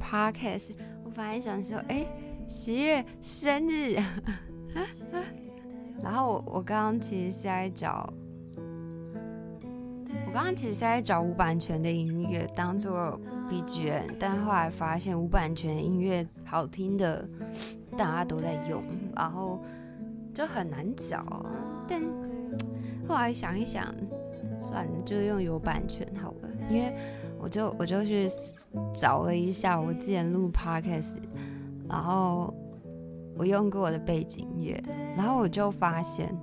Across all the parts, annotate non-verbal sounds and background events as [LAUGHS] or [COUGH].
Podcast。我本来想说，哎，十月生日。[LAUGHS] 然后我我刚刚其实是在找，我刚刚其实是在找无版权的音乐当做 BGM，但后来发现无版权音乐好听的大家都在用，然后就很难找。但后来想一想，算了，就用有版权好了。因为我就我就去找了一下我之前录 podcast，然后我用过我的背景乐，然后我就发现，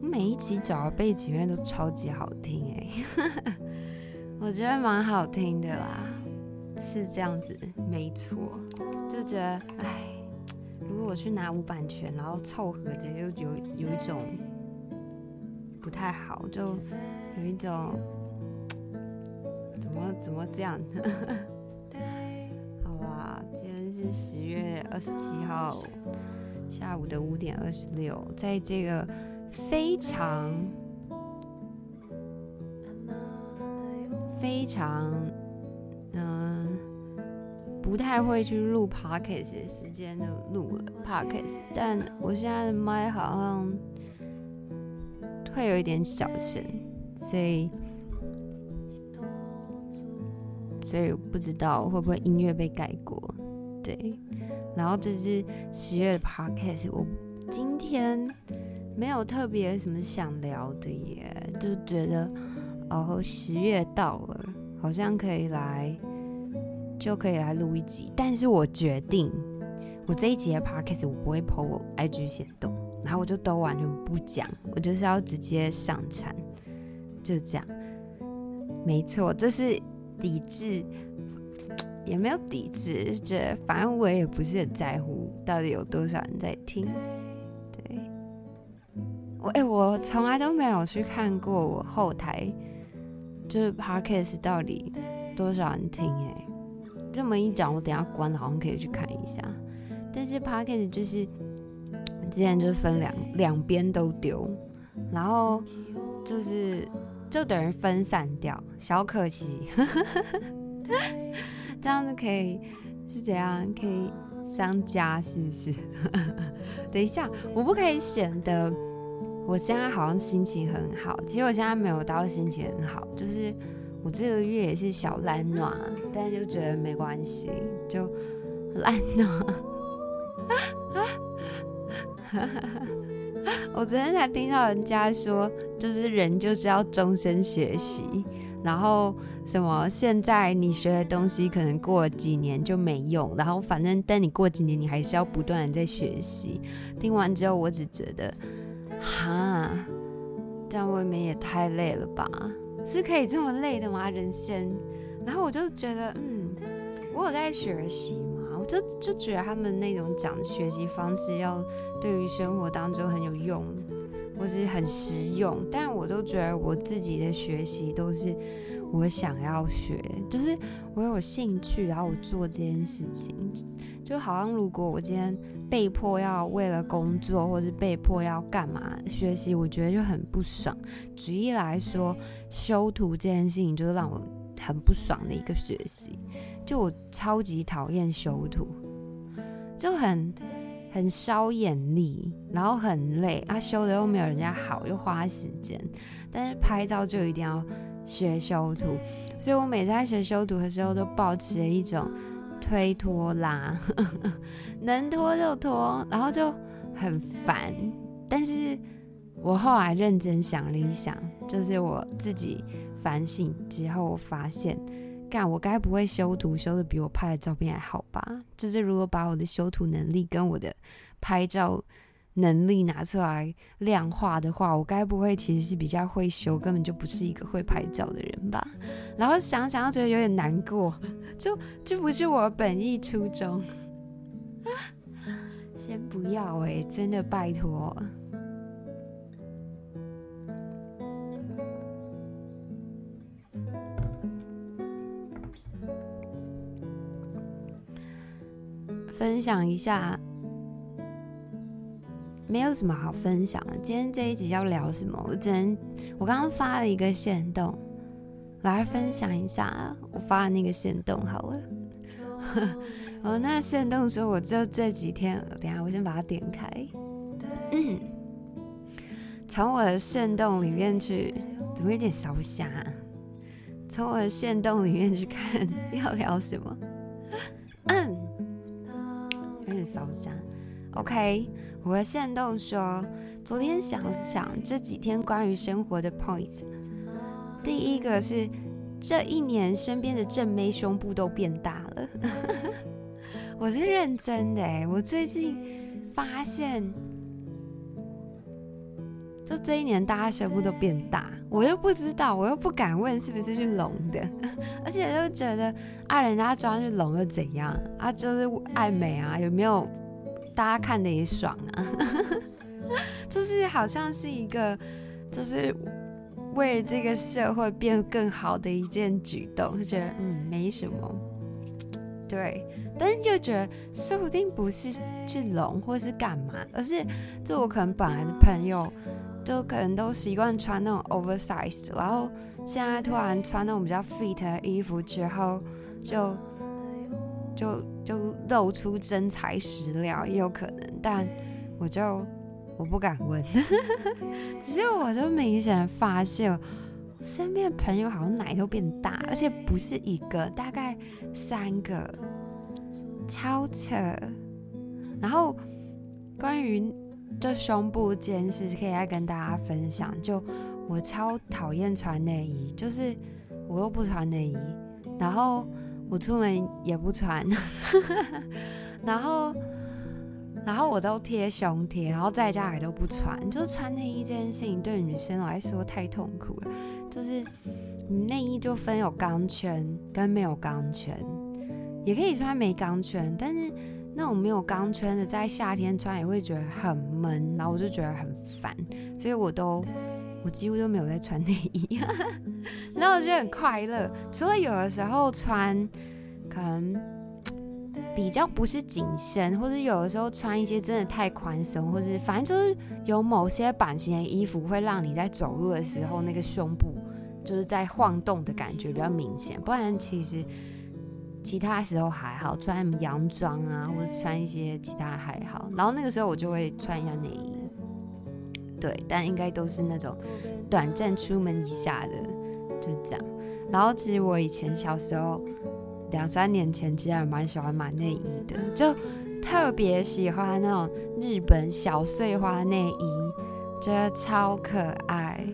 每一集找的背景乐都超级好听哎、欸，[LAUGHS] 我觉得蛮好听的啦，是这样子，没错，就觉得哎。如果我去拿无版权，然后凑合着又有有一种不太好，就有一种怎么怎么这样？[LAUGHS] 好啦，今天是十月二十七号下午的五点二十六，在这个非常非常嗯。呃不太会去录 podcast 的时间就录了 podcast，但我现在的麦好像会有一点小声，所以所以不知道会不会音乐被盖过。对，然后这是十月的 podcast，我今天没有特别什么想聊的耶，就觉得哦，十月到了，好像可以来。就可以来录一集，但是我决定，我这一集的 podcast 我不会 po 我 IG 限动，然后我就都完全不讲，我就是要直接上传，就这样，没错，这是抵制，也没有抵制，觉得反正我也不是很在乎到底有多少人在听，对，我哎、我从来都没有去看过我后台，就是 podcast 到底多少人听哎、这么一讲，我等下关了，好像可以去看一下。但是 Podcast 就是之前就是分两两边都丢，然后就是就等于分散掉，小可惜。[LAUGHS] 这样子可以是怎样？可以相加是不是？[LAUGHS] 等一下，我不可以显得我现在好像心情很好。其实我现在没有到心情很好，就是。我这个月也是小懒暖，但是就觉得没关系，就懒惰。[LAUGHS] 我昨天才听到人家说，就是人就是要终身学习，然后什么现在你学的东西可能过几年就没用，然后反正等你过几年，你还是要不断的在学习。听完之后，我只觉得，哈，这样未免也太累了吧。是可以这么累的吗？人生，然后我就觉得，嗯，我有在学习嘛，我就就觉得他们那种讲学习方式要对于生活当中很有用，或是很实用，但我都觉得我自己的学习都是我想要学，就是我有兴趣，然后我做这件事情。就好像如果我今天被迫要为了工作，或是被迫要干嘛学习，我觉得就很不爽。举例来说，修图这件事情就是让我很不爽的一个学习。就我超级讨厌修图，就很很烧眼力，然后很累啊，修的又没有人家好，又花时间。但是拍照就一定要学修图，所以我每次在学修图的时候，都抱持一种。推拖拉，[LAUGHS] 能拖就拖，然后就很烦。但是我后来认真想了一想，就是我自己反省之后，我发现，干我该不会修图修得比我拍的照片还好吧？就是如果把我的修图能力跟我的拍照。能力拿出来量化的话，我该不会其实是比较会修，根本就不是一个会拍照的人吧？然后想想，又觉得有点难过，就这不是我本意初衷。[LAUGHS] 先不要哎、真的拜托。分享一下。没有什么好分享的。今天这一集要聊什么？我只能我刚刚发了一个限动，来分享一下我发的那个限动好了。[LAUGHS] 哦，那限动说我就这几天，等下我先把它点开。嗯，从我的限动里面去，怎么有点烧瞎？从我的限动里面去看 [LAUGHS] 要聊什么？嗯，有点烧瞎。OK，我的限动说，昨天想想这几天关于生活的 point，第一个是这一年身边的正妹胸部都变大了，[LAUGHS] 我是认真的哎，我最近发现，就这一年大家胸部都变大，我又不知道，我又不敢问是不是去隆的，[LAUGHS] 而且就觉得啊，人家装去隆又怎样啊，就是爱美啊，有没有？大家看的也爽啊，[LAUGHS] 就是好像是一个，就是为这个社会变更好的一件举动，就觉得嗯没什么，对，但是就觉得说不定不是去隆或是干嘛，而是就我可能本来的朋友就可能都习惯穿那种 oversize，然后现在突然穿那种比较 fit 的衣服之后就。就就露出真材实料也有可能，但我就我不敢问。[LAUGHS] 只是我就明显发现，我身边的朋友好像奶都变大，而且不是一个，大概三个，超扯。然后关于就胸部这件事，可以来跟大家分享。就我超讨厌穿内衣，就是我又不穿内衣，然后。我出门也不穿，[LAUGHS] 然后，然后我都贴胸贴，然后在家也都不穿，就是穿内衣这件事情对女生来说太痛苦了。就是你内衣就分有钢圈跟没有钢圈，也可以穿没钢圈，但是那种没有钢圈的在夏天穿也会觉得很闷，然后我就觉得很烦，所以我都。我几乎都没有在穿内衣，[LAUGHS] 然后我觉得很快乐。除了有的时候穿，可能比较不是紧身，或者有的时候穿一些真的太宽松，或是反正就是有某些版型的衣服会让你在走路的时候那个胸部就是在晃动的感觉比较明显。不然其实其他时候还好，穿什么洋装啊，或者穿一些其他还好。然后那个时候我就会穿一下内衣。对，但应该都是那种短暂出门一下的，就这样。然后其实我以前小时候两三年前，其实还蛮喜欢买内衣的，就特别喜欢那种日本小碎花内衣，觉得超可爱。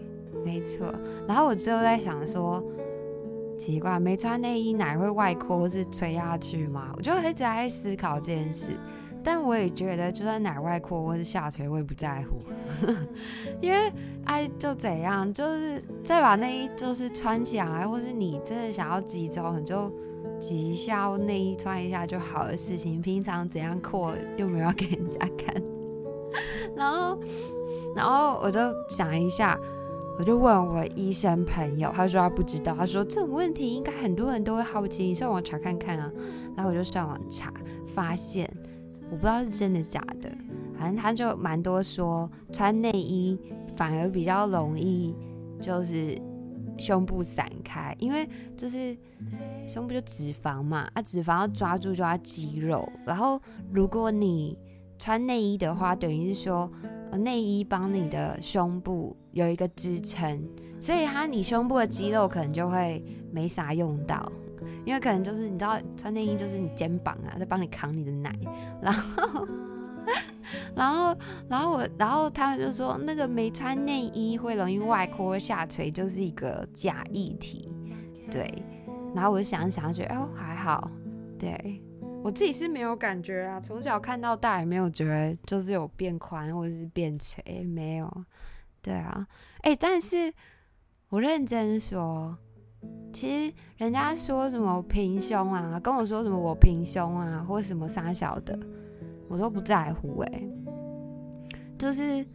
没错。然后我就在想说，奇怪，没穿内衣奶会外扩或是垂下去吗？我就一直在思考这件事。但我也觉得，就算奶外扩或是下垂，我也不在乎，[LAUGHS] 因为爱，就怎样，就是再把内衣就是穿起来，或是你真的想要集中，你就挤一下内衣穿一下就好的事情。平常怎样扩又没有要给人家看，[LAUGHS] 然后，然后我就想一下，我就问我医生朋友，他说他不知道，他说这种问题应该很多人都会好奇，你上网查看看啊。然后我就上网查，发现。我不知道是真的假的，反正他就蛮多说穿内衣反而比较容易，就是胸部散开，因为就是胸部就脂肪嘛，啊脂肪要抓住就要肌肉，然后如果你穿内衣的话，等于是说内衣帮你的胸部有一个支撑，所以它你胸部的肌肉可能就会没啥用到。因为可能就是你知道穿内衣就是你肩膀啊在帮你扛你的奶，然后，然后，然后我，然后他们就说那个没穿内衣会容易外扩下垂，就是一个假议题，对。然后我就想想觉得哦还好，对我自己是没有感觉啊，从小看到大也没有觉得就是有变宽或者是变垂，没有，对啊，哎，但是我认真说。其实人家说什么平胸啊，跟我说什么我平胸啊，或什么三小的，我都不在乎哎、就是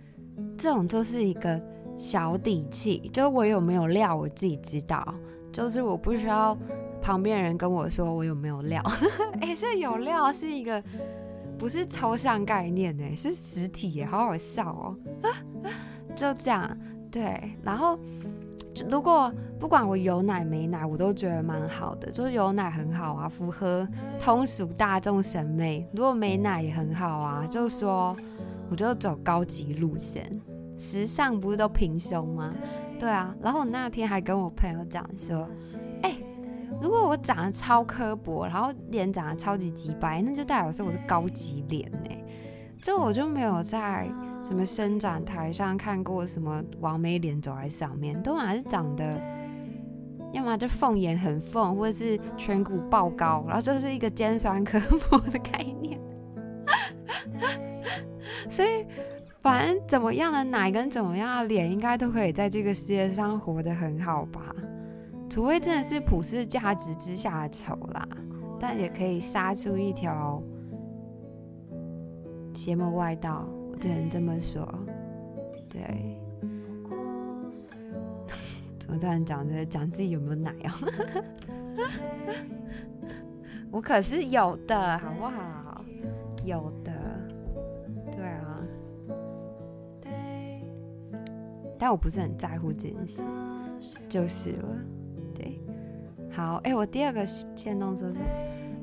这种就是一个小底气，就我有没有料我自己知道，就是我不需要旁边人跟我说我有没有料。哎、欸，这有料是一个不是抽象概念呢，是实体耶，好好笑哦。[LAUGHS] 就这样，对。然后如果不管我有奶没奶，我都觉得蛮好的，就是有奶很好啊，符合通俗大众审美。如果没奶也很好啊，就是说我就走高级路线，时尚不是都平胸吗？对啊。然后我那天还跟我朋友讲说，哎。如果我长得超刻薄，然后脸长得超级鸡掰，那就代表说我是高级脸呢。这我就没有在什么伸展台上看过什么完美脸走在上面，都还是长得，要么就凤眼很凤，或者是颧骨爆高，然后就是一个尖酸刻薄的概念。[LAUGHS] 所以，反正怎么样的奶跟怎么样的脸，应该都可以在这个世界上活得很好吧。除非真的是普世价值之下的丑啦，但也可以杀出一条邪门歪道，我只能这么说。对，[LAUGHS] 怎么突然讲这讲自己有没有奶哦？[LAUGHS] 我可是有的，好不好？有的，对啊，但我不是很在乎这件事，就是了。好，哎、我第二个限动说是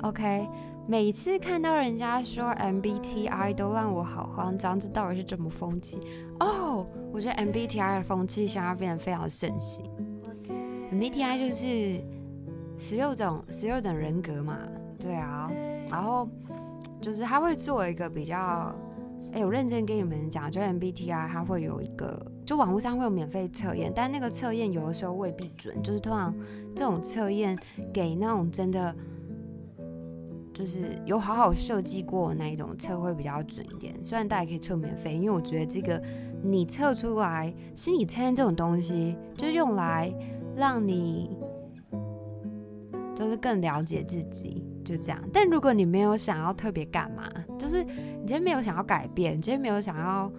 ，OK，每次看到人家说 MBTI 都让我好慌张，这到底是怎么风气？哦、我觉得 MBTI 的风气现在变得非常盛行。MBTI 就是十六种十六种人格嘛，对啊，然后就是他会做一个比较，哎、我认真跟你们讲，就 MBTI 它会有一个。就网络上会有免费测验，但那个测验有的时候未必准。就是通常这种测验给那种真的就是有好好设计过的那一种测会比较准一点。虽然大家可以测免费，因为我觉得这个你测出来心理测验这种东西，就是用来让你就是更了解自己，就这样。但如果你没有想要特别干嘛，就是你今天没有想要改变，你今天没有想要。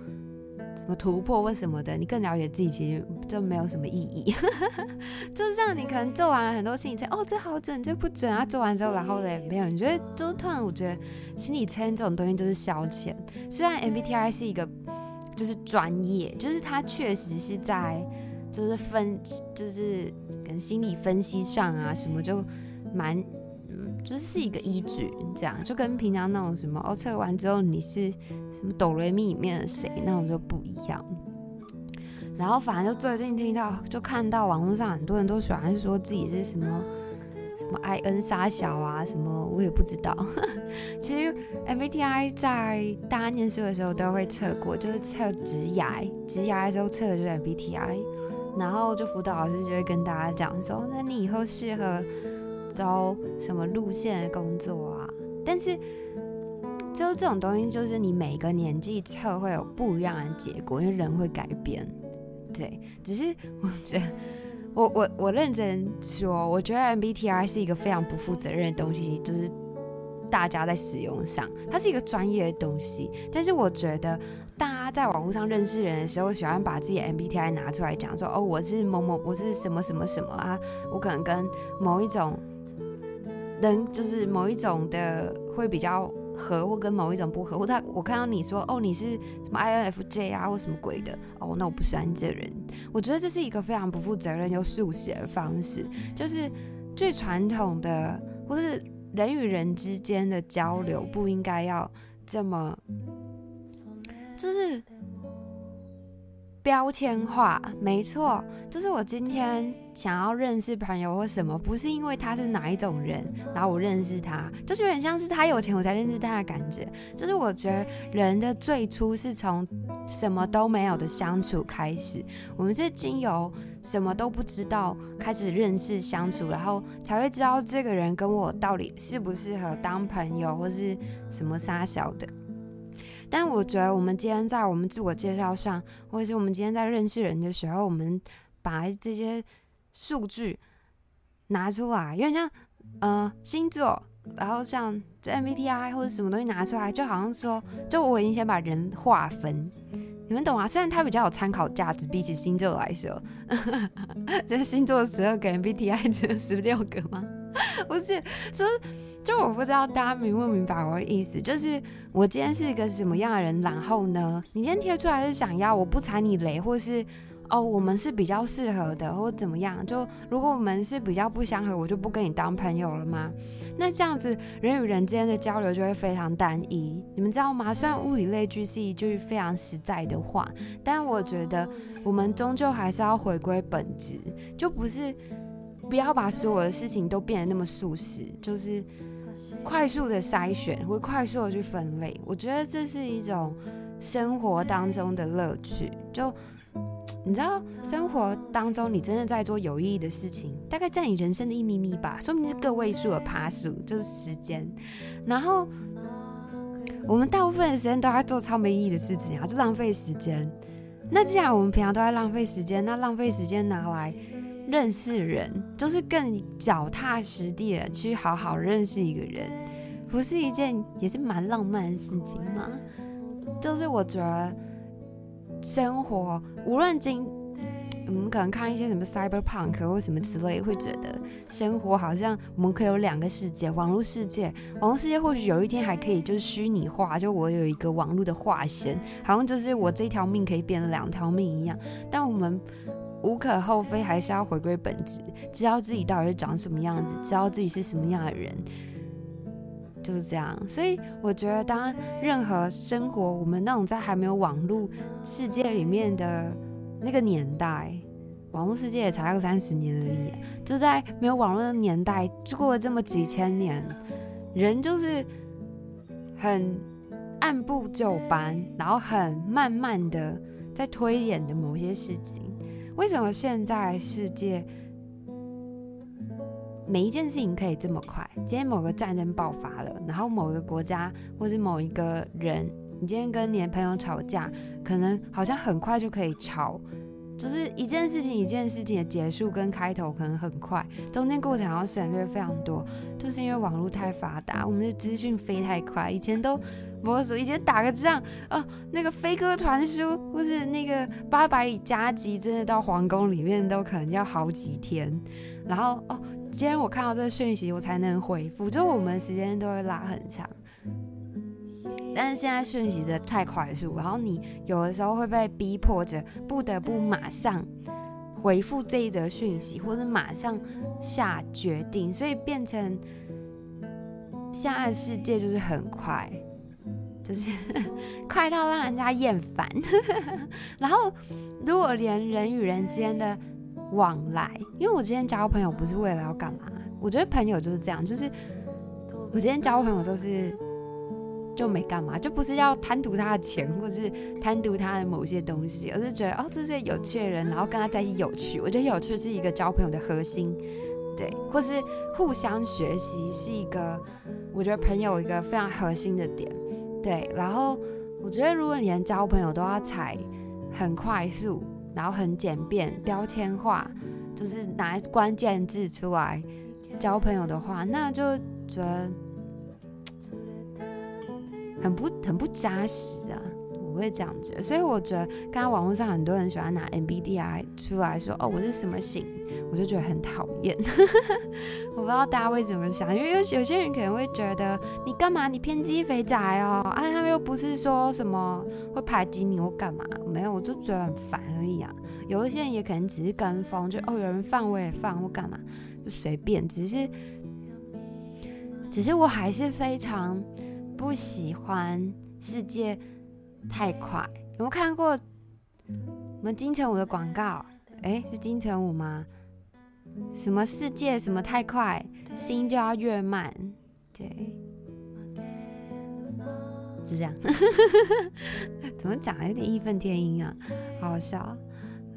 什么突破或什么的，你更了解自己，其实就没有什么意义。[LAUGHS] 就是这样，你可能做完很多心理测，哦，这好准，这不准啊。做完之后，然后呢，没有。你觉得，就突然，我觉得心理测这种东西就是消遣。虽然 MBTI 是一个，就是专业，就是它确实是在，就是分，就是跟心理分析上啊，什么就蛮。就是是一个依据，这样就跟平常那种什么哦，测完之后你是什么哆来咪里面的谁那种就不一样。然后反正就最近听到，就看到网络上很多人都喜欢说自己是什么什么 IN 沙小啊，什么我也不知道。[LAUGHS] 其实 MBTI 在大家念书的时候都会测过，就是测直牙，直牙的时候测的就是 MBTI。然后就辅导老师就会跟大家讲说，那你以后适合。招什么路线的工作啊？但是，就这种东西，就是你每个年纪测会有不一样的结果，因为人会改变。对，只是我觉得，我我我认真说，我觉得 MBTI 是一个非常不负责任的东西，就是大家在使用上，它是一个专业的东西。但是我觉得，大家在网络上认识人的时候，喜欢把自己的 MBTI 拿出来讲，说哦，我是某某，我是什么什么什么啊，我可能跟某一种。人就是某一种的会比较合，或跟某一种不合，或者我看到你说哦，你是什么 INFJ 啊，或什么鬼的哦，那我不喜欢这人。我觉得这是一个非常不负责任又速写的方式，就是最传统的，或是人与人之间的交流不应该要这么，就是。标签化，没错，就是我今天想要认识朋友或什么，不是因为他是哪一种人，然后我认识他，就是有点像是他有钱我才认识他的感觉。就是我觉得人的最初是从什么都没有的相处开始，我们是经由什么都不知道开始认识相处，然后才会知道这个人跟我到底适不适合当朋友或是什么三小的。但我觉得，我们今天在我们自我介绍上，或者是我们今天在认识人的时候，我们把这些数据拿出来，有点像呃星座，然后像这 MBTI 或者什么东西拿出来，就好像说，就我已经先把人划分，你们懂啊？虽然它比较有参考价值，比起星座来说，[LAUGHS] 这是星座十二个 MBTI 只有十六个吗？[LAUGHS] 不是，就是。就我不知道大家明不明白我的意思，就是我今天是一个什么样的人，然后呢，你今天贴出来是想要我不踩你雷，或是。哦，我们是比较适合的，或怎么样？就如果我们是比较不相合，我就不跟你当朋友了吗？[LAUGHS] 那这样子人与人之间的交流就会非常单一，你们知道吗？虽然物以类聚是一句非常实在的话，但我觉得我们终究还是要回归本质，就不是不要把所有的事情都变得那么速食，就是快速的筛选会快速的去分类。我觉得这是一种生活当中的乐趣，就。你知道，生活当中你真的在做有意义的事情，大概占你人生的一咪咪吧，说明是个位数的趴数，就是时间。然后我们大部分的时间都在做超没意义的事情啊，就浪费时间。那既然我们平常都在浪费时间，那浪费时间拿来认识人，就是更脚踏实地的去好好认识一个人，不是一件也是蛮浪漫的事情吗？就是我觉得。生活无论今，我们可能看一些什么 cyberpunk 或什么之类，会觉得生活好像我们可以有两个世界，网络世界，网络世界或许有一天还可以就是虚拟化，就我有一个网络的化身，好像就是我这条命可以变两条命一样。但我们无可厚非，还是要回归本质，知道自己到底是长什么样子，知道自己是什么样的人。就是这样，所以我觉得，当任何生活，我们那种在还没有网络世界里面的那个年代，网络世界也才二三十年而已，就在没有网络的年代，过了这么几千年，人就是很按部就班，然后很慢慢的在推演的某些事情。为什么现在世界？每一件事情可以这么快。今天某个战争爆发了，然后某个国家或是某一个人，你今天跟你的朋友吵架，可能好像很快就可以吵，就是一件事情一件事情的结束跟开头可能很快，中间过程要省略非常多，就是因为网络太发达，我们的资讯飞太快。以前都不是，以前打个仗，哦，那个飞鸽传书或是那个八百里加急，真的到皇宫里面都可能要好几天，然后哦。今天我看到这个讯息，我才能回复，就我们时间都会拉很长。但是现在讯息的太快速，然后你有的时候会被逼迫着不得不马上回复这一则讯息，或者马上下决定，所以变成现在世界就是很快，就是 [LAUGHS] 快到让人家厌烦。[LAUGHS] 然后如果连人与人之间的往来，因为我今天交朋友不是为了要干嘛？我觉得朋友就是这样，就是我今天交朋友就是就没干嘛，就不是要贪图他的钱，或者是贪图他的某些东西，而是觉得哦，这是有趣的人，然后跟他在一起有趣。我觉得有趣是一个交朋友的核心，对，或是互相学习是一个我觉得朋友一个非常核心的点，对。然后我觉得如果你连交朋友都要踩很快速。然后很简便，标签化，就是拿关键字出来交朋友的话，那就觉得 [TSK] 很不很不扎实啊。我会这样子，所以我觉得刚刚网络上很多人喜欢拿 MBTI 出来说，哦，我是什么型，我就觉得很讨厌。[LAUGHS] 我不知道大家会怎么想，因为有有些人可能会觉得你干嘛，你偏激肥宅哦，啊，他们又不是说什么会排挤你或干嘛，没有，我就觉得很烦而已啊。有一些人也可能只是跟风，就哦，有人放我也放或干嘛，就随便。只是，只是我还是非常不喜欢世界。太快，有没有看过我们金城武的广告？哎，是金城武吗？什么世界什么太快，心就要越慢。对，就这样。[LAUGHS] 怎么讲？有点义愤填膺啊，好好笑。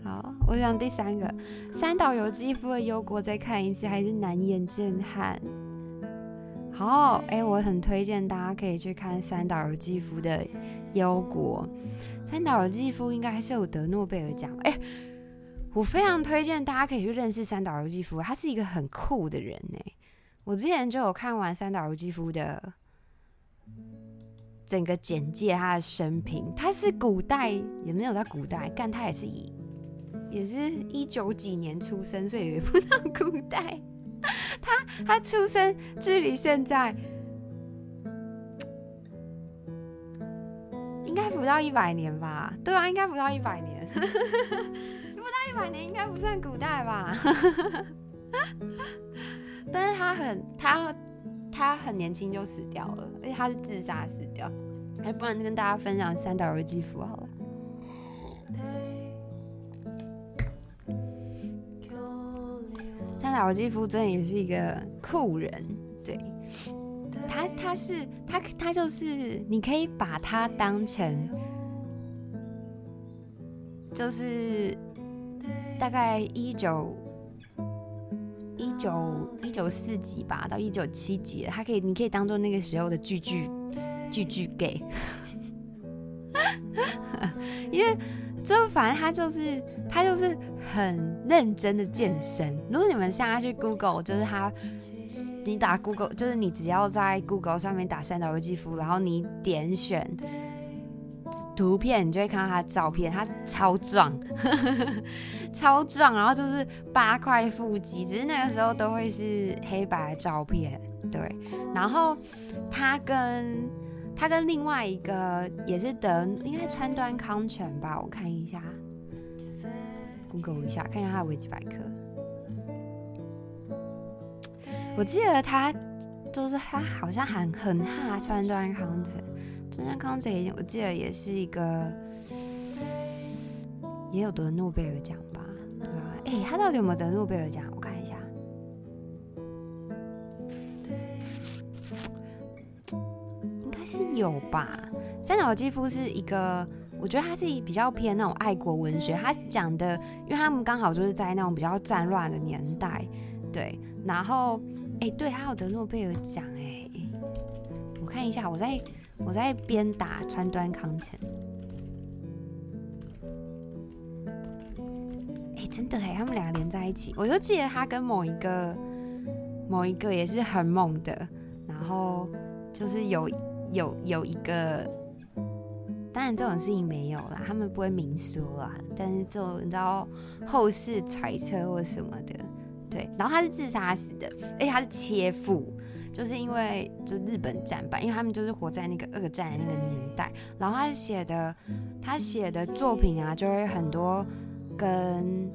好，我想第三个三岛由纪夫的忧国再看一次，还是难掩震撼。好，哎，我很推荐大家可以去看三岛由纪夫的。忧国，三岛由纪夫应该还是有得诺贝尔奖。哎，我非常推荐大家可以去认识三岛由纪夫，他是一个很酷的人呢。我之前就有看完三岛由纪夫的整个简介，他的生平，他是古代也没有在古代，但他也是以也是一九几年出生，所以也不到古代。[LAUGHS] 他他出生距离现在应该不到一百年吧？对啊，应该不到一百年，[LAUGHS] 不到一百年应该不算古代吧？[LAUGHS] 但是他很他他很年轻就死掉了，而且他是自杀死掉。哎，不然跟大家分享三岛由纪夫好了。三岛由纪夫真的也是一个酷人，对，他他是他他就是你可以把他当成，就是大概一九一九一九四几吧，到一九七几，他可以你可以当做那个时候的巨巨。巨巨 gay，[LAUGHS] [LAUGHS] 因为就反正他就是他就是很认真的健身。如果你们现在去 Google，就是他，你打 Google，就是你只要在 Google 上面打三岛由纪夫，然后你点选图片，你就会看到他照片，他超壮，[LAUGHS] 超壮，然后就是八块腹肌，只是那个时候都会是黑白的照片，对，然后他跟。他跟另外一个也是得，应该川端康成吧？我看一下，Google 一下，看一下他的维基百科。我记得他就是他好像很很哈川端康成，川端康成我记得也是一个，也有得诺贝尔奖吧？对啊，哎、欸，他到底有没有得诺贝尔奖？我看一下。有吧？三岛由纪夫是一个，我觉得他是比较偏那种爱国文学。他讲的，因为他们刚好就是在那种比较战乱的年代，对。然后，哎、欸，对，他有得诺贝尔奖，哎，我看一下，我在我在边打川端康成，哎、真的哎，他们两个连在一起，我就记得他跟某一个某一个也是很猛的，然后就是有。有有一个，当然这种事情没有啦，他们不会明说啦。但是就你知道后世揣测或什么的，对。然后他是自杀死的，而且他是切腹，就是因为就日本战败，因为他们就是活在那个二战的那个年代。然后他写的他写的作品啊，就会很多跟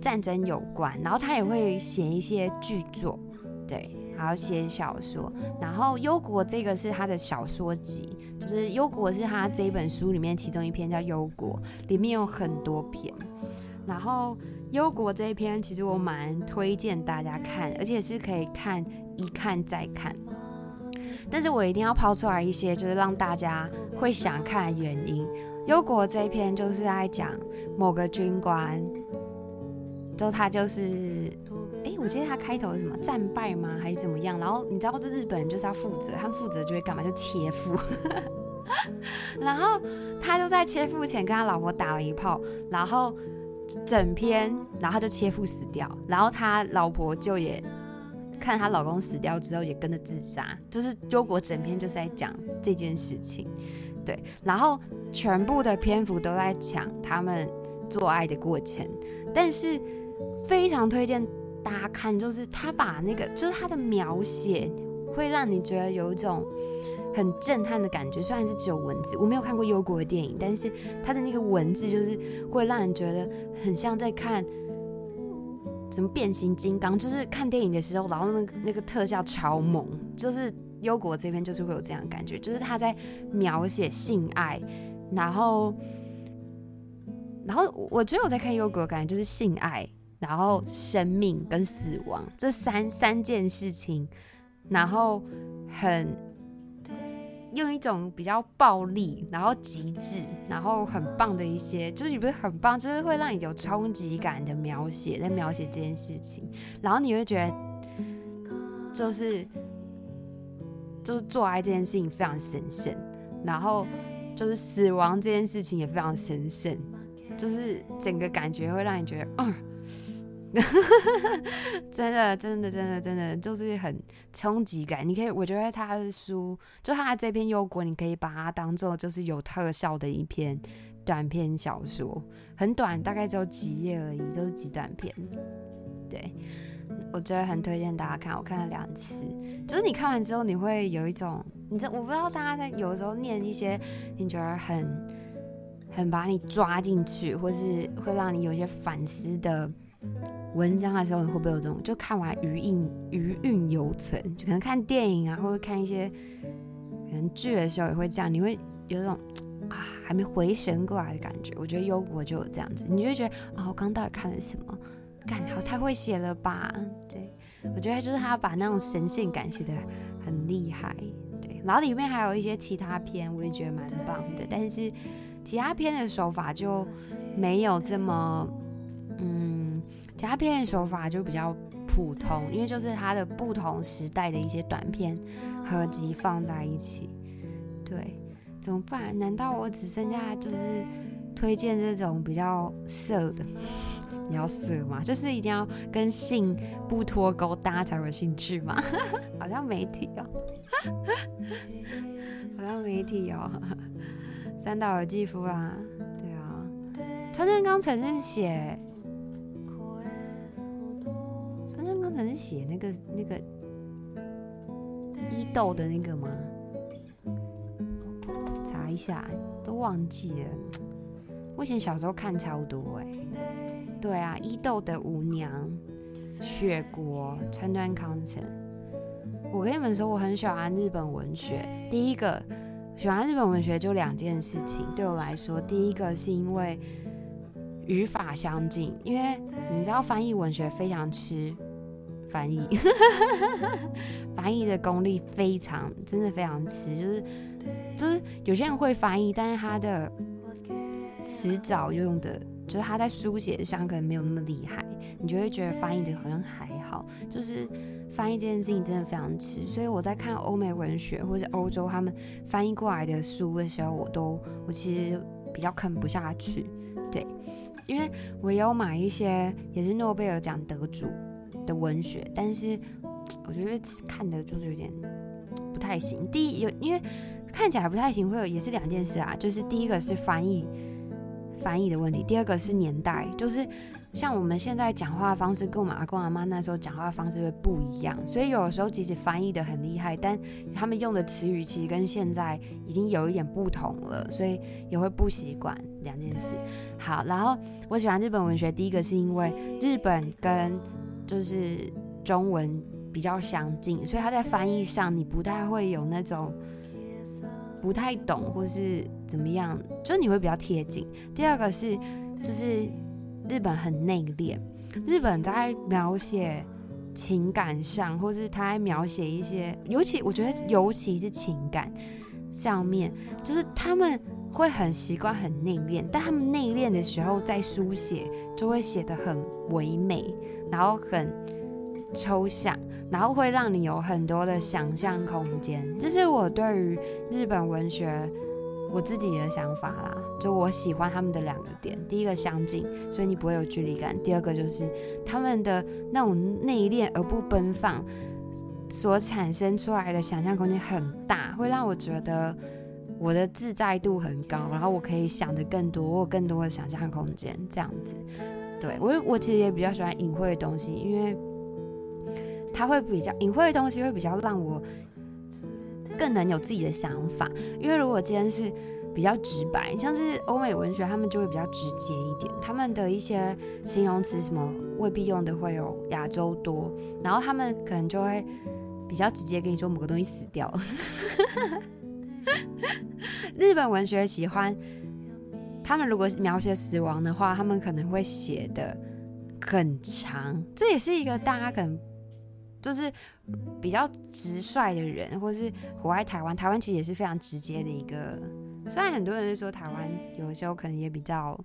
战争有关，然后他也会写一些剧作，对。还要写小说，然后《忧国》这个是他的小说集，就是《忧国》是他这一本书里面其中一篇叫《忧国》，里面有很多篇。然后《忧国》这一篇其实我蛮推荐大家看，而且是可以看一看再看。但是我一定要抛出来一些，就是让大家会想看的原因。《忧国》这一篇就是在讲某个军官，就他就是。我记得他开头是什么战败吗？还是怎么样？然后你知道，这日本人就是要负责，他们负责就会干嘛？就切腹。[LAUGHS] 然后他就在切腹前跟他老婆打了一炮，然后整篇，然后他就切腹死掉。然后他老婆就也看他老公死掉之后也跟着自杀。就是忧国整篇就是在讲这件事情，对。然后全部的篇幅都在讲他们做爱的过程，但是非常推荐。大家看，就是他把那个，就是他的描写，会让你觉得有一种很震撼的感觉。虽然是只有文字，我没有看过忧国的电影，但是他的那个文字就是会让人觉得很像在看什么变形金刚。就是看电影的时候，然后那个那个特效超猛，就是忧国这边就是会有这样的感觉，就是他在描写性爱，然后，然后我觉得我在看忧国，感觉就是性爱。然后生命跟死亡这三三件事情，然后很用一种比较暴力，然后极致，然后很棒的一些，就是也不是很棒，就是会让你有冲击感的描写，在描写这件事情，然后你会觉得，就是就是做爱这件事情非常神圣，然后就是死亡这件事情也非常神圣，就是整个感觉会让你觉得，嗯。[LAUGHS] 真的，真的，真的，真的，就是很冲击感。你可以，我觉得他的书，就他这篇《忧国》，你可以把它当做就是有特效的一篇短篇小说，很短，大概只有几页而已，就是几短篇。对，我觉得很推荐大家看，我看了两次。就是你看完之后，你会有一种，你知，我不知道大家在有的时候念一些你觉得很很把你抓进去，或是会让你有一些反思的文章的时候，你会不会有这种？就看完余韵余韵犹存，就可能看电影啊，或者看一些可能剧的时候也会这样，你会有种啊还没回神过来的感觉。我觉得忧国就有这样子，你就会觉得啊，我刚到底看了什么？干好太会写了吧？对，我觉得就是他把那种神仙感写得很厉害。对，然后里面还有一些其他篇，我也觉得蛮棒的。但是其他篇的手法就没有这么，嗯，其他篇的手法就比较普通，因为就是它的不同时代的一些短片合集放在一起。对，怎么办？难道我只剩下就是推荐这种比较色的？[LAUGHS] 你要色吗？就是一定要跟性不脱钩，大家才有兴趣吗？[LAUGHS] 好像媒体哦，[LAUGHS] 好像媒体哦。三岛由纪夫啊，对啊。川端康成是写，川端康成是写那个那个伊豆的那个吗？查一下，都忘记了。我以前小时候看超多哎、欸。对啊，伊豆的舞娘，雪国，川端康成。我跟你们说，我很喜欢日本文学。第一个喜欢日本文学就两件事情，对我来说，第一个是因为语法相近，因为你知道翻译文学非常吃翻译，[LAUGHS] 翻译的功力非常，真的非常吃，就是就是有些人会翻译，但是他的词藻用的。就是他在书写上可能没有那么厉害，你就会觉得翻译的好像还好。就是翻译这件事情真的非常吃，所以我在看欧美文学或者欧洲他们翻译过来的书的时候，我都我其实比较啃不下去。对，因为我有买一些也是诺贝尔奖得主的文学，但是我觉得看的就是有点不太行。第一有因为看起来不太行，会有也是两件事啊，就是第一个是翻译。翻译的问题，第二个是年代，就是像我们现在讲话的方式跟我们阿公阿妈那时候讲话的方式会不一样，所以有的时候即使翻译的很厉害，但他们用的词语其实跟现在已经有一点不同了，所以也会不习惯两件事。好，然后我喜欢日本文学，第一个是因为日本跟就是中文比较相近，所以它在翻译上你不太会有那种。不太懂或是怎么样，就你会比较贴近。第二个是，就是日本很内敛，日本在描写情感上，或是他在描写一些，尤其我觉得尤其是情感上面，就是他们会很习惯很内敛，但他们内敛的时候在书写就会写得很唯美，然后很抽象。然后会让你有很多的想象空间，这是我对于日本文学我自己的想法啦。就我喜欢他们的两个点：第一个相近，所以你不会有距离感；第二个就是他们的那种内敛而不奔放，所产生出来的想象空间很大，会让我觉得我的自在度很高，然后我可以想的更多，我有更多的想象空间。这样子，对，我我其实也比较喜欢隐晦的东西，因为。它会比较隐晦的东西，会比较让我更能有自己的想法。因为如果今天是比较直白，像是欧美文学，他们就会比较直接一点，他们的一些形容词什么未必用的会有亚洲多，然后他们可能就会比较直接跟你说某个东西死掉了。[LAUGHS] 日本文学喜欢，他们如果描写死亡的话，他们可能会写得很长，这也是一个大家可能。就是比较直率的人，或是活在台湾，台湾其实也是非常直接的一个。虽然很多人说台湾有的时候可能也比较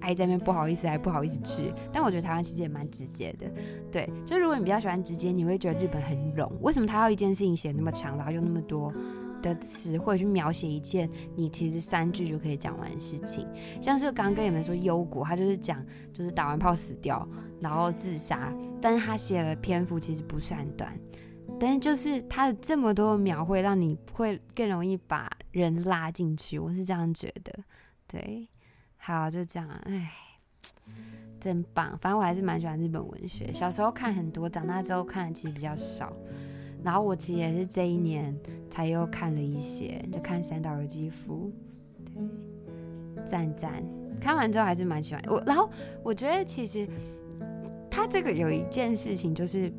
爱在那边不好意思，还不好意思去，但我觉得台湾其实也蛮直接的。对，就如果你比较喜欢直接，你会觉得日本很冗。为什么他要一件事情写那么长，然后用那么多的词汇去描写一件你其实三句就可以讲完的事情？像是刚刚跟你们说幽谷，他就是讲就是打完炮死掉。然后自杀，但是他写的篇幅其实不算短，但是就是他的这么多描绘，让你会更容易把人拉进去。我是这样觉得，对，好，就这样，哎，真棒。反正我还是蛮喜欢日本文学，小时候看很多，长大之后看的其实比较少。然后我其实也是这一年才又看了一些，就看三岛由纪夫，对，赞赞。看完之后还是蛮喜欢我。然后我觉得其实他这个有一件事情就是。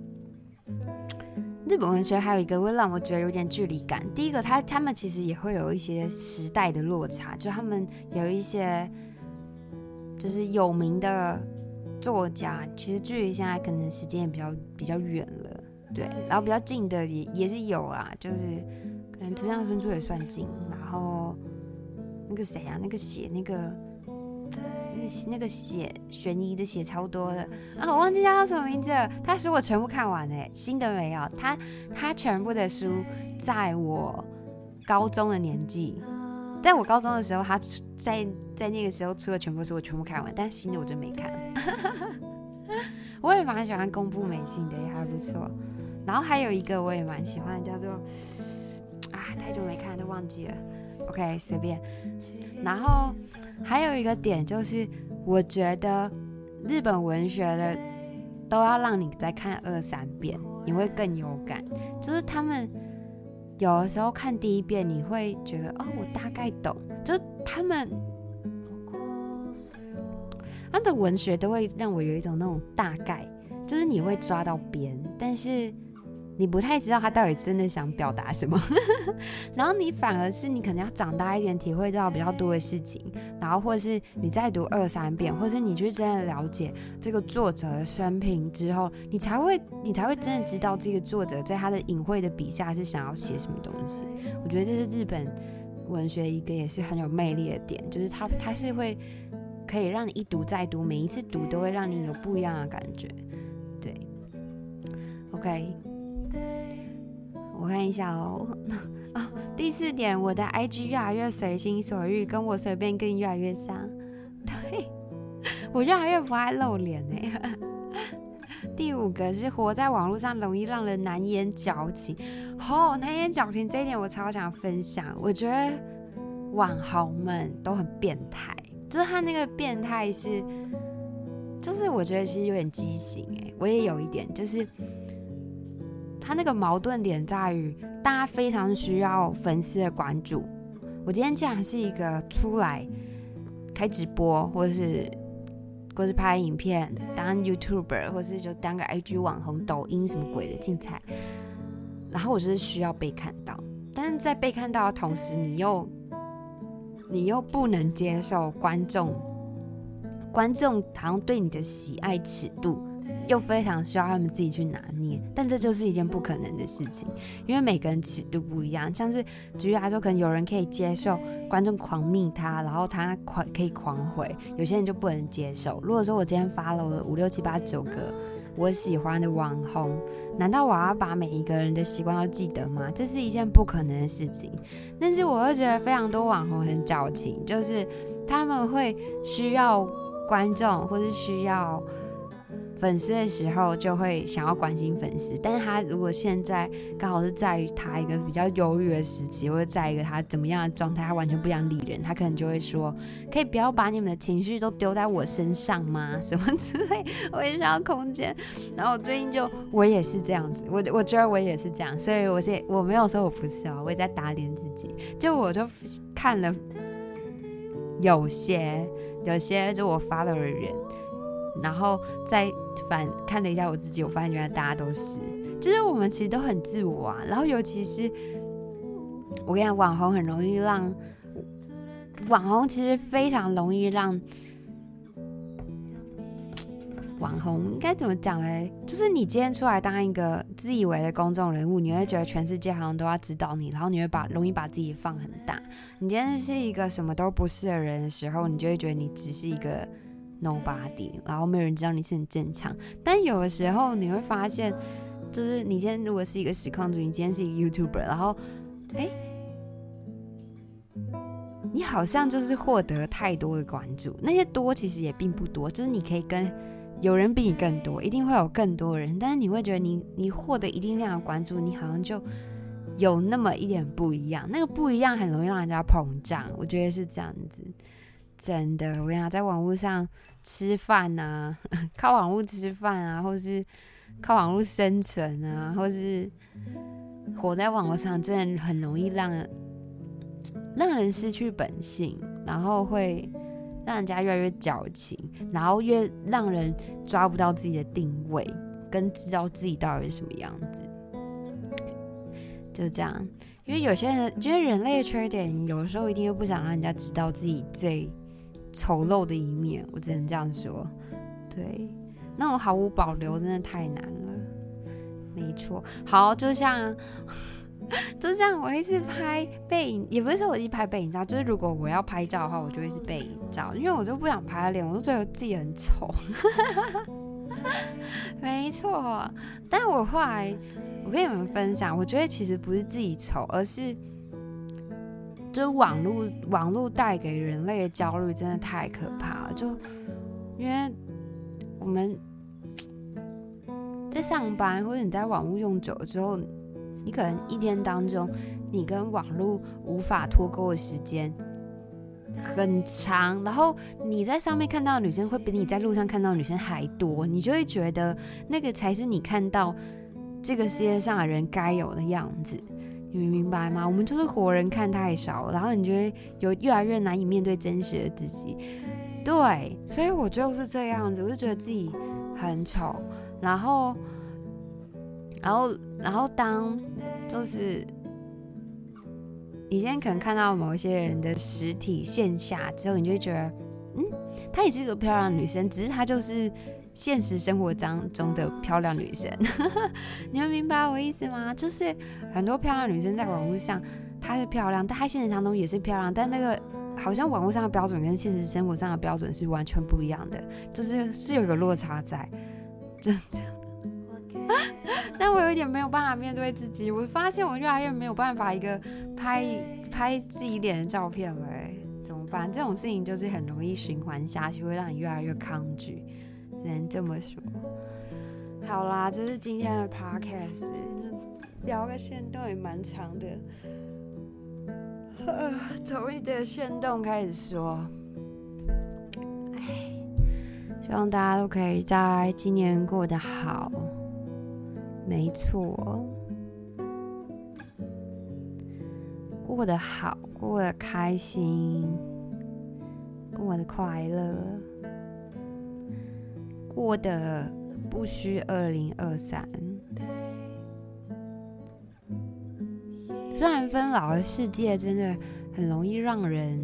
日本文学还有一个会让我觉得有点距离感。第一个，他他们其实也会有一些时代的落差，就他们有一些就是有名的作家，其实距离现在可能时间也比较比较远了，对。然后比较近的也也是有啦，就是可能村上春树也算近。然后那个谁啊，那个写那个。那个写悬疑的写超多的啊，我忘记叫什么名字了。他书我全部看完哎，新的没有。他他全部的书在我高中的年纪，在我高中的时候，他在在那个时候出的全部书我全部看完，但新的我就没看。[LAUGHS] 我也蛮喜欢宫部美幸的，也还不错。然后还有一个我也蛮喜欢的，叫做啊，太久没看都忘记了。OK，随便。然后。还有一个点就是，我觉得日本文学的都要让你再看二三遍，你会更有感。就是他们有的时候看第一遍，你会觉得哦，我大概懂。就是他们他的文学都会让我有一种那种大概，就是你会抓到边，但是。你不太知道他到底真的想表达什么，[LAUGHS] 然后你反而是你可能要长大一点，体会到比较多的事情，然后或者是你再读二三遍，或者是你去真的了解这个作者的生平之后，你才会你才会真的知道这个作者在他的隐晦的笔下是想要写什么东西。我觉得这是日本文学一个也是很有魅力的点，就是他他是会可以让你一读再读，每一次读都会让你有不一样的感觉。对，OK。我看一下哦，[LAUGHS] 哦，第四点，我的 IG 越来越随心所欲，跟我随便更越来越像。[LAUGHS] 对，我越来越不爱露脸哎。[LAUGHS] 第五个是活在网络上容易让人难言矫情。哦，难言矫情这一点我超想分享。我觉得网红们都很变态，就是他那个变态是，就是我觉得其实有点畸形哎，我也有一点就是。他那个矛盾点在于，大家非常需要粉丝的关注。我今天既然是一个出来开直播，或者是或是拍影片当 YouTuber，或是就当个 IG 网红、抖音什么鬼的竞彩，然后我就是需要被看到。但是在被看到的同时，你又你又不能接受观众，观众好像对你的喜爱尺度。又非常需要他们自己去拿捏，但这就是一件不可能的事情，因为每个人尺度不一样。像是举例来说，可能有人可以接受观众狂密他，然后他狂可以狂回，有些人就不能接受。如果说我今天 follow 了五六七八九个我喜欢的网红，难道我要把每一个人的习惯都记得吗？这是一件不可能的事情。但是我又觉得非常多网红很矫情，就是他们会需要观众，或是需要。粉丝的时候就会想要关心粉丝，但是他如果现在刚好是在于他一个比较忧郁的时期，或者在一个他怎么样的状态，他完全不想理人，他可能就会说，可以不要把你们的情绪都丢在我身上吗？[LAUGHS] 什么之类，我也想要空间。然后我最近就我也是这样子，我我觉得我也是这样，所以我现我没有说我不是哦，我也在打脸自己。就我就看了有些有些就我 follow 的人。然后再反看了一下我自己，我发现原来大家都是，就是我们其实都很自我啊。然后尤其是我跟你讲，网红很容易让网红其实非常容易让网红应该怎么讲嘞？就是你今天出来当一个自以为的公众人物，你会觉得全世界好像都要知道你，然后你会把容易把自己放很大。你今天是一个什么都不是的人的时候，你就会觉得你只是一个。Nobody，然后没有人知道你是很坚强。但有的时候你会发现，就是你今天如果是一个实况主，你今天是一个 YouTuber，然后，哎，你好像就是获得太多的关注。那些多其实也并不多，就是你可以跟有人比你更多，一定会有更多人。但是你会觉得你你获得一定量的关注，你好像就有那么一点不一样。那个不一样很容易让人家膨胀，我觉得是这样子。真的，我跟你讲，在网络上吃饭啊，[LAUGHS] 靠网络吃饭啊，或是靠网络生存啊，或是活在网络上，真的很容易让让人失去本性，然后会让人家越来越矫情，然后越让人抓不到自己的定位，跟知道自己到底是什么样子。就这样，因为有些人觉得人类的缺点，有时候一定又不想让人家知道自己最。丑陋的一面，我只能这样说。对，那种毫无保留真的太难了。没错，好，就像，[LAUGHS] 就像我一直拍背影，也不是说我一直拍背影照，就是如果我要拍照的话，我就会是背影照，因为我就不想拍脸，我就觉得自己很丑。[LAUGHS] 没错，但我后来，我跟你们分享，我觉得其实不是自己丑，而是。就网络，网络带给人类的焦虑真的太可怕了。就因为我们在上班，或者你在网络用久了之后，你可能一天当中，你跟网络无法脱钩的时间很长，然后你在上面看到的女生会比你在路上看到的女生还多，你就会觉得那个才是你看到这个世界上的人该有的样子。你明白吗？我们就是活人看太少，然后你觉得有越来越难以面对真实的自己。对，所以我就是这样子，我就觉得自己很丑。然后，然后，然后当就是你现在可能看到某一些人的实体线下之后，你就会觉得，嗯，她也是一个漂亮的女生，只是她就是。现实生活当中的漂亮女生，[LAUGHS] 你们明白我意思吗？就是很多漂亮女生在网络上，她是漂亮，但她现实当中也是漂亮，但那个好像网络上的标准跟现实生活上的标准是完全不一样的，就是是有一个落差在，就这样。但我有一点没有办法面对自己，我发现我越来越没有办法一个拍拍自己脸的照片了，怎么办？这种事情就是很容易循环下去，会让你越来越抗拒。只能这么说。好啦，这是今天的 podcast，聊个线动也蛮长的。[SIGHS] 从一节线动开始说，哎，希望大家都可以在今年过得好。没错，过得好，过得开心，过得快乐。过得不虚二零二三。虽然分老的世界真的很容易让人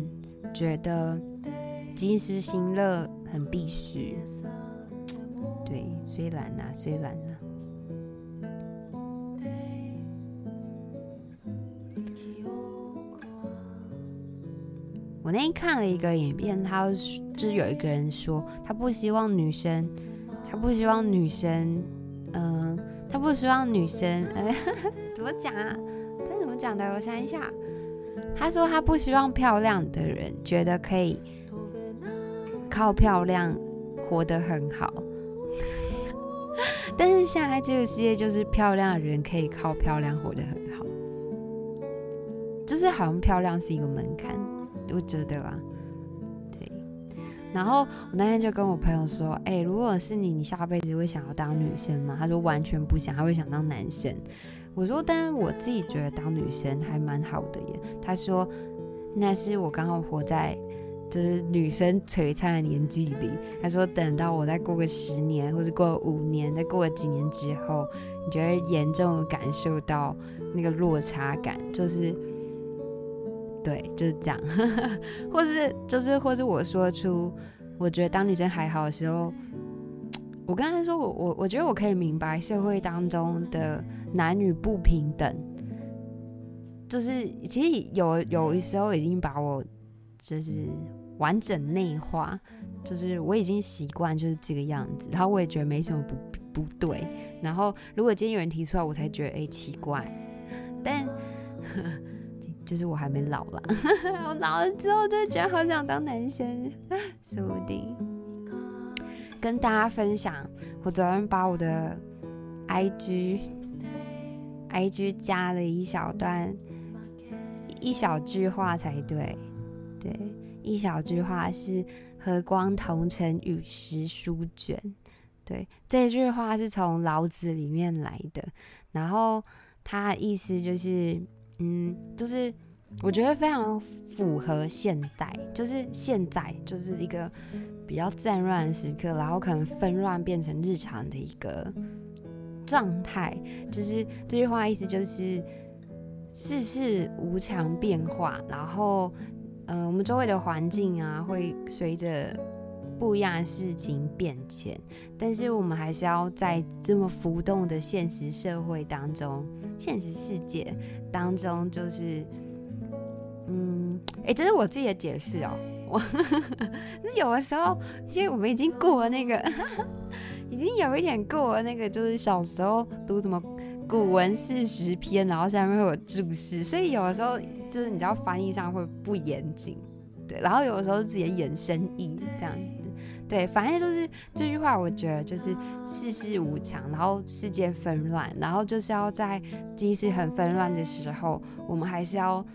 觉得及时行乐很必须。对，虽然呐、虽然呐、我那天看了一个影片，他就是有一个人说，他不希望女生。他不希望女生，嗯、他不希望女生，呃，[LAUGHS] 怎么讲啊？他怎么讲的？我想一下。他说他不希望漂亮的人觉得可以靠漂亮活得很好，[LAUGHS] 但是现在这个世界就是漂亮的人可以靠漂亮活得很好，就是好像漂亮是一个门槛，我觉得吧。然后我那天就跟我朋友说：“哎、如果是你，你下辈子会想要当女生吗？”他说：“完全不想，他会想当男生。”我说：“但是我自己觉得当女生还蛮好的耶。”他说：“那是我刚好活在就是女生璀璨的年纪里。”他说：“等到我再过个十年，或者过五年，再过个几年之后，你就会严重的感受到那个落差感，就是对，就是这样，[LAUGHS] 或是就是或是我说出。”我觉得当女生还好的时候，我刚才说我我我觉得我可以明白社会当中的男女不平等，就是其实有有一时候已经把我就是完整内化，就是我已经习惯就是这个样子，然后我也觉得没什么不不对，然后如果今天有人提出来，我才觉得哎、奇怪，但。就是我还没老啦，[LAUGHS] 我老了之后就觉得好想当男生，[LAUGHS] 说不定。跟大家分享，我昨天把我的 IG IG 加了一小段，一小句话才对，对，一小句话是“和光同尘，与时书卷”。对，这句话是从老子里面来的，然后它的意思就是，嗯，就是我觉得非常符合现代，就是现在就是一个比较战乱时刻，然后可能纷乱变成日常的一个状态。就是这句话意思就是世事无常变化，然后，呃，我们周围的环境啊会随着。不一样的事情变迁，但是我们还是要在这么浮动的现实社会当中，现实世界当中，就是，嗯，哎、这是我自己的解释哦。我那有的时候，因为我们已经过了那个，[LAUGHS] 已经有一点过了那个，就是小时候读什么古文四十篇，然后下面会有注释，所以有的时候就是你知道翻译上会不严谨，对，然后有的时候自己的衍生意这样。对，反正就是这句话，我觉得就是世事无常，然后世界纷乱，然后就是要在即使很纷乱的时候，我们还是要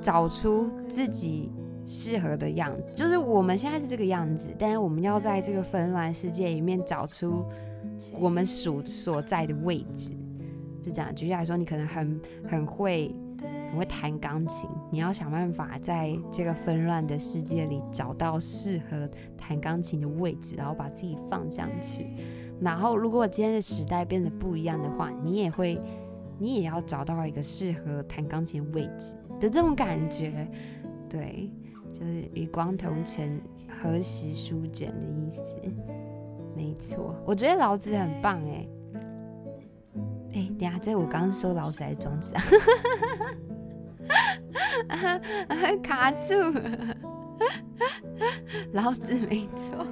找出自己适合的样子。就是我们现在是这个样子，但是我们要在这个纷乱世界里面找出我们属所在的位置。就这样，举例来说，你可能很很会。我会弹钢琴，你要想办法在这个纷乱的世界里找到适合弹钢琴的位置，然后把自己放上去。然后，如果今天的时代变得不一样的话，你也会，你也要找到一个适合弹钢琴的位置的这种感觉。对，就是与光同尘，何时书卷的意思。没错，我觉得老子很棒哎。哎，等下，这我刚刚说老子还是庄子啊？[LAUGHS] 卡住，[LAUGHS] 老子没错。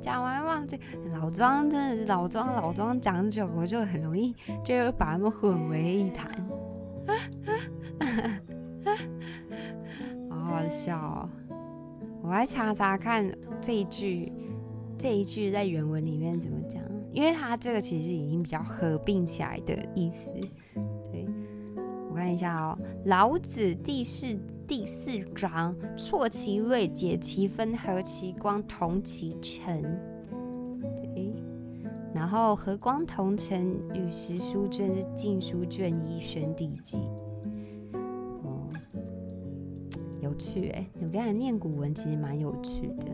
讲完忘记，老庄真的是老庄，老庄讲久，我就很容易就把他们混为一谈，[LAUGHS] 好好笑哦！我来查查看这一句，这一句在原文里面怎么讲，因为它这个其实已经比较合并起来的意思。对我看一下哦，《老子》第四第四章：错其锐，解其纷，和其光，同其尘。对，然后和光同尘，与时书卷是《晋书》卷一选第几？哦，有趣哎！我刚才念古文其实蛮有趣的，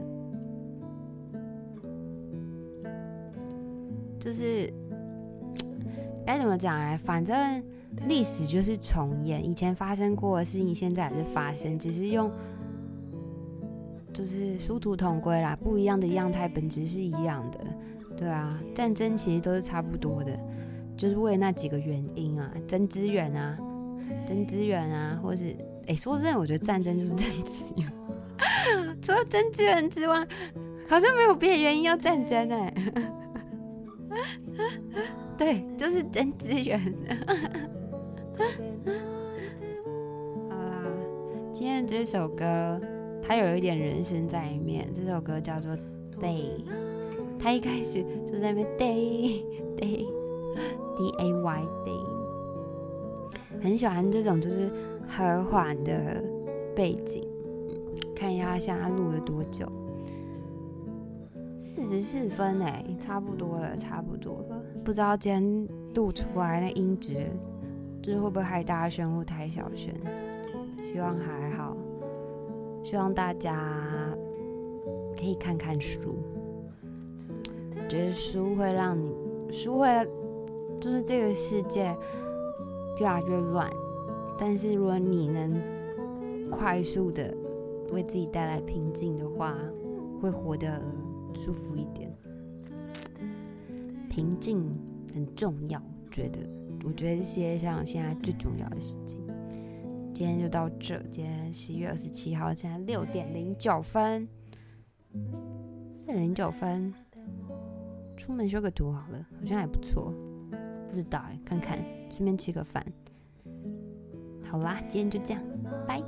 就是该怎么讲哎，反正。历史就是重演，以前发生过的事情，现在还是发生，只是用就是殊途同归啦，不一样的样态，本质是一样的，对啊，战争其实都是差不多的，就是为了那几个原因啊，争资源啊，争资源啊，或是哎、欸，说真的，我觉得战争就是争资源，[LAUGHS] 除了争资源之外，好像没有别的原因要战争哎、[LAUGHS] 对，就是争资源。[LAUGHS] 好啦，今天这首歌它有一点人声在里面。这首歌叫做《Day》，它一开始就在那边 Day Day [LAUGHS] D A Y Day，很喜欢这种就是和缓的背景。看一下现在录了多久？四十四分哎，差不多了，差不多了。不知道今天录出来的音质。就是会不会太大声或太小声？希望还好。希望大家可以看看书。觉得书会让你，书会就是这个世界越来越乱，但是如果你能快速的为自己带来平静的话，会活得舒服一点，平静很重要。觉得，我觉得这些像现在最重要的事情。今天就到这，今天十一月二十七号，现在六点零九分，六点零九分出门修个图好了。好像还不错，不知道哎，看看顺便吃个饭。好啦，今天就这样，拜。